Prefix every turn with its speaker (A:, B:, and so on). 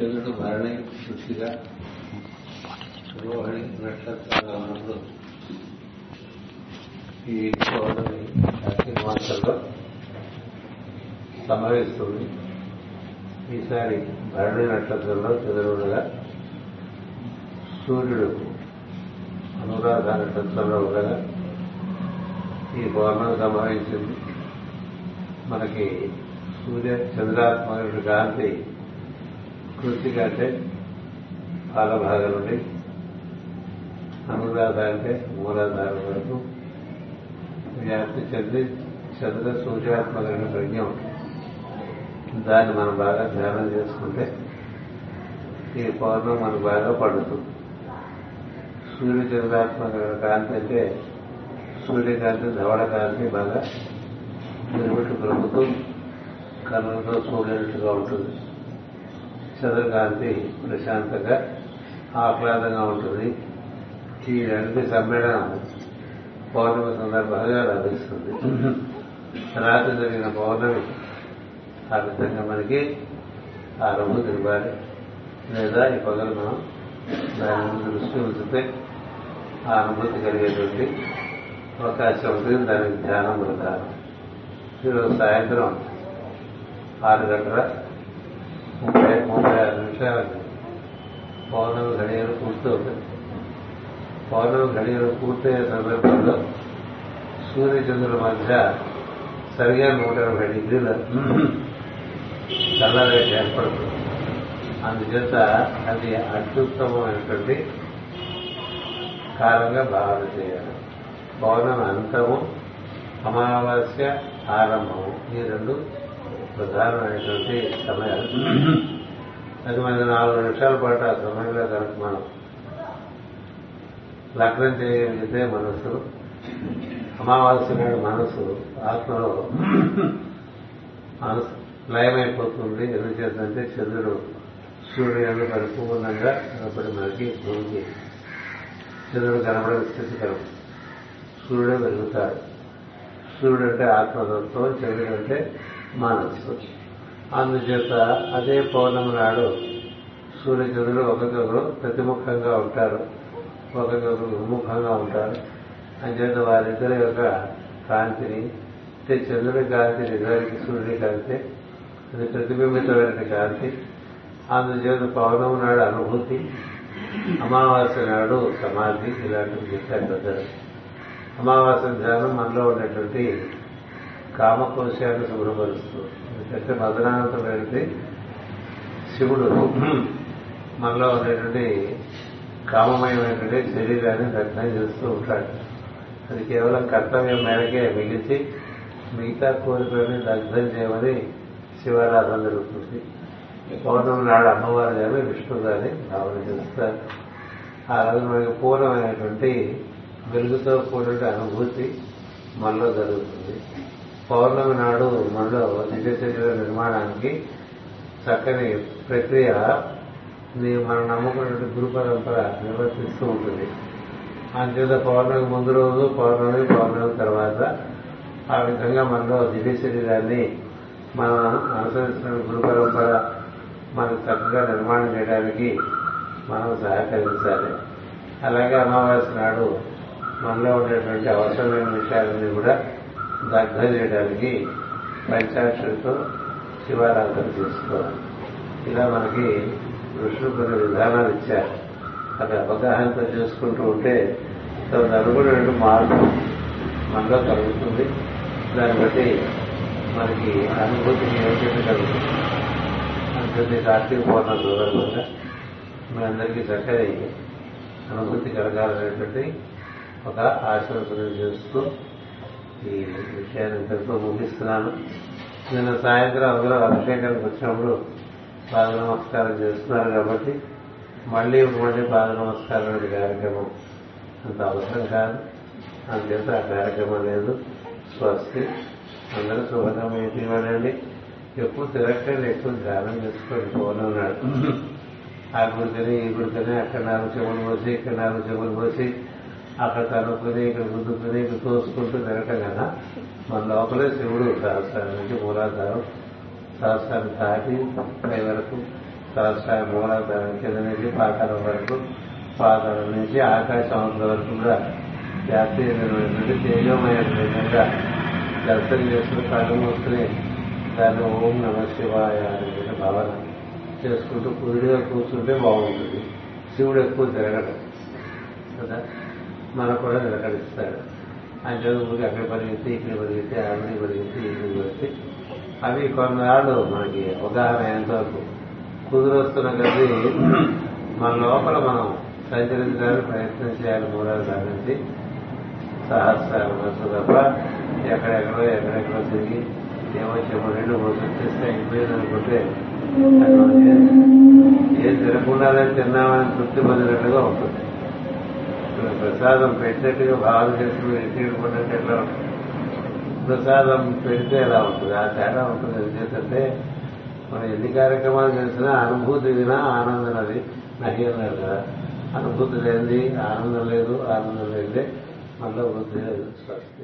A: చంద్రుడు భరణి శుద్ధిగా రోహిణి నక్షత్రాలు ఉన్నప్పుడు ఈ పౌర్ణమి కార్తీక మాసంలో సంభవిస్తుంది ఈసారి భరణి నక్షత్రంలో చంద్రుడుగా సూర్యుడు అనురాధ నక్షత్రంలో ఉండగా ఈ పౌర్ణమి సంభవించింది మనకి సూర్య చంద్రాత్మకుడి కాంతి కృతిక అంటే పాలభాగం నుండి అనురాధ అంటే మూలాధారం వరకు వ్యాప్తి చెంది చంద్ర సూర్యాత్మకమైన ప్రజ్ఞ ఉంటుంది. దాన్ని మనం బాగా ధ్యానం చేసుకుంటే ఈ పౌర్ణం మనకు బాగా పడుతుంది. సూర్య చంద్రాత్మకమైన కాంతి అంటే సూర్యకాంతి ధవళ కాంతి బాగా నిలబెట్టు ప్రభుత్వం కళ్ళతో చూడేట్టుగా ఉంటుంది. చంద్రకాంతి ప్రశాంతంగా ఆహ్లాదంగా ఉంటుంది. ఈ రెండు సమ్మేళనం పౌర్ణమి సందర్భంగా లభిస్తుంది. రాత్రి జరిగిన పౌర్ణమి ఆ విధంగా మనకి ఆ అనుభూతి ఇవ్వాలి లేదా ఈ పగలు మనం దాని దృష్టి ఉంచితే ఆ అనుభూతి కలిగేటువంటి అవకాశం ఉంటుంది. దానికి ధ్యానం ప్రధానం ఈరోజు సాయంత్రం ఆరు గంటల చూసేవాళ్ళు ఆరు గడియలు పూర్తవుతుంది పౌర్ణమి గడియలు పూర్తయ్యే సందర్భంలో సూర్యచంద్రుల మధ్య సరిగా నూట ఎనభై డిగ్రీల చల్లరేఖ ఏర్పడుతుంది. అందుచేత అది అత్యుత్తమమైనటువంటి కాలంగా భావన చేయాలి. పౌర్ణమి అంతము అమావాస్య ఆరంభము ఈ రెండు ప్రధానమైనటువంటి సమయాలు. అది మనకి నాలుగు నిమిషాల పాటు ఆ సమయంలో కనుక మనం లగ్నం చేయగలిగితే మనసు అమావాస్య నాడు మనసు ఆత్మలో మనసు లయమైపోతుంది. ఎందుచేతంటే చంద్రుడు సూర్యుడు పరిపూర్ణంగా కనపడి మనకి భూమికి చంద్రుడు కనపడని స్థితి కలుగు సూర్యుడే వెలుగుతాడు. సూర్యుడు అంటే ఆత్మతత్వం చంద్రుడు అంటే మానసు అందుచేత అదే పౌర్ణమి నాడు సూర్యచంద్రుడు ఒకరికొకరు ప్రతిముఖంగా ఉంటారు. ఒకరికొకరు విముఖంగా ఉంటారు. అంచేత వారిద్దరి యొక్క కాంతిని అంటే చంద్రుడి కాంతి నిజానికి సూర్యుడి కాంతి అది ప్రతిబింబితమైన కాంతి. అందుచేత పౌర్ణమి నాడు అనుభూతి అమావాస్య నాడు సమాధి ఇలాంటివి చెప్పారు పెద్దలు. అమావాస్య ధ్యానం మనలో ఉన్నటువంటి కామకోశాన్ని శుభ్రపరుస్తూ ఎందుకంటే మదనానంతమైనది శివుడు మనలో ఉండేటువంటి కామమయమైనటువంటి శరీరాన్ని దగ్ధం చేస్తూ ఉంటాడు. అది కేవలం కర్తవ్యం మేరకే మిగిల్చి మిగతా కోరికలని దగ్ధం చేయమని శివారాధన జరుగుతుంది. పౌర్ణమి నాడు అమ్మవారు కానీ విష్ణు కానీ భావన చేస్తారు. ఆ రోజు మనకి పూర్ణమైనటువంటి వెలుగుతో కూడిన అనుభూతి మనలో జరుగుతుంది. పౌర్ణమి నాడు మనలో నిజ నిర్మాణానికి చక్కని ప్రక్రియ మనం నమ్ముకున్నటువంటి గురు పరంపర నిర్వర్తిస్తూ ఉంటుంది. అంతేత పౌర్ణమి ముందు రోజు పౌర్ణమి పౌర్ణమి తర్వాత ఆ విధంగా మనలో దివ్య శరీరాన్ని మనం అనుసరించిన గురు పరంపర మనకు చక్కగా నిర్మాణం చేయడానికి మనం సహకరించాలి. అలాగే అమావాస్య నాడు మనలో ఉండేటువంటి అవసరమైన విషయాలన్నీ కూడా దగ్ధం చేయడానికి పంచాక్షరితో శివారాధన చేసుకోవాలి. ఇలా మనకి ఋషులు కొన్ని విధానాలు ఇచ్చారు. అది అవగాహనతో చేసుకుంటూ ఉంటే అనుకున్నటువంటి మార్పు మనలో కలుగుతుంది. దాన్ని బట్టి మనకి అనుభూతికి యోగ్యత కలుగుతుంది. అంటుంది కార్తీక పౌర్ణం సందర్భంగా మీ అందరికీ చక్కని అనుభూతి కలగాలనేటువంటి ఒక ఆశీర్వదనం చేస్తూ ఈ విషయాన్ని ఇంతటితో ముగిస్తున్నాను. నిన్న సాయంత్రం అందరూ అభిషేకానికి వచ్చినప్పుడు పాద నమస్కారం చేస్తున్నారు కాబట్టి మళ్ళీ మళ్ళీ పాద నమస్కారం కార్యక్రమం అంత అవసరం కాదు. అందుచేత ఆ కార్యక్రమం లేదు. స్వస్తి. అందరూ శుభకరమైన ఇవ్వండి. ఎక్కువ తిరగండి ఎక్కువ ధ్యానం చేసుకోండి పోలే ఉన్నాడు. ఆ గుడికని ఈ గుడికని అక్కడ నాలుగు చెవులు పోసి ఇక్కడ నాలుగు చెవులు పోసి అక్కడ తనుకుని ఇక్కడ గుద్దుకుని ఇక్కడ తోసుకుంటూ తిరగటం కదా. మన లోపలే శివుడు సహస్రానికి నుంచి మూలాధారం. సహస్రాన్ని దాటి పై వరకు సరస్వామి మూలాధారం కింద నుంచి పాతాళం వరకు పాతాళం నుంచి ఆకాశం వరకు కూడా వ్యాప్తిమైనటువంటి విధంగా దర్శనం చేసుకుని కళ్ళు మూసుకుని దాన్ని ఓం నమ శివాయ అనే భావన చేసుకుంటూ కుడిగా కూర్చుంటే బాగుంటుంది. శివుడు ఎక్కువ తిరగడం. కదా? మనకు కూడా నిలకడిస్తాడు ఆయన ఊరికి అక్కడ పరిగెత్తి ఇక్కడ పరిగెత్తి ఆవిడ పరిగెత్తి ఇక్కడ పరిగెత్తి అవి కొన్నాళ్ళు మనకి అవగాహన ఎంతవరకు? కుదురొస్తున్న కొద్దీ మన లోపల మనం సంచరించడానికి ప్రయత్నం చేయాలి మూలాలు సాధించి సహస్రాలు వస్తు తప్ప ఎక్కడెక్కడో ఎక్కడెక్కడో తిరిగి ఏమో చెప్పు రెండు మూడు చేస్తే అయిపోయింది అనుకుంటే ఏం తినకుండానే తిన్నామని తృప్తి పొందినట్టుగా ఉంటుంది. ప్రసాదం పెట్టినట్టుగా భావన చేసుకుని ఎత్తిడుకున్నట్టు ఎట్లా ఉంటుంది? ప్రసాదం పెడితే ఎలా ఉంటుంది? ఆ తేడా ఉంటుంది. ఎందుకంటే మనం ఎన్ని కార్యక్రమాలు చేసినా అనుభూతి వినా ఆనందం అది. నహి అన్నారు కదా? అనుభూతి లేనిది ఆనందం లేదు ఆనందం లేదే మనలో వృద్ధి లేదు. స్వస్తి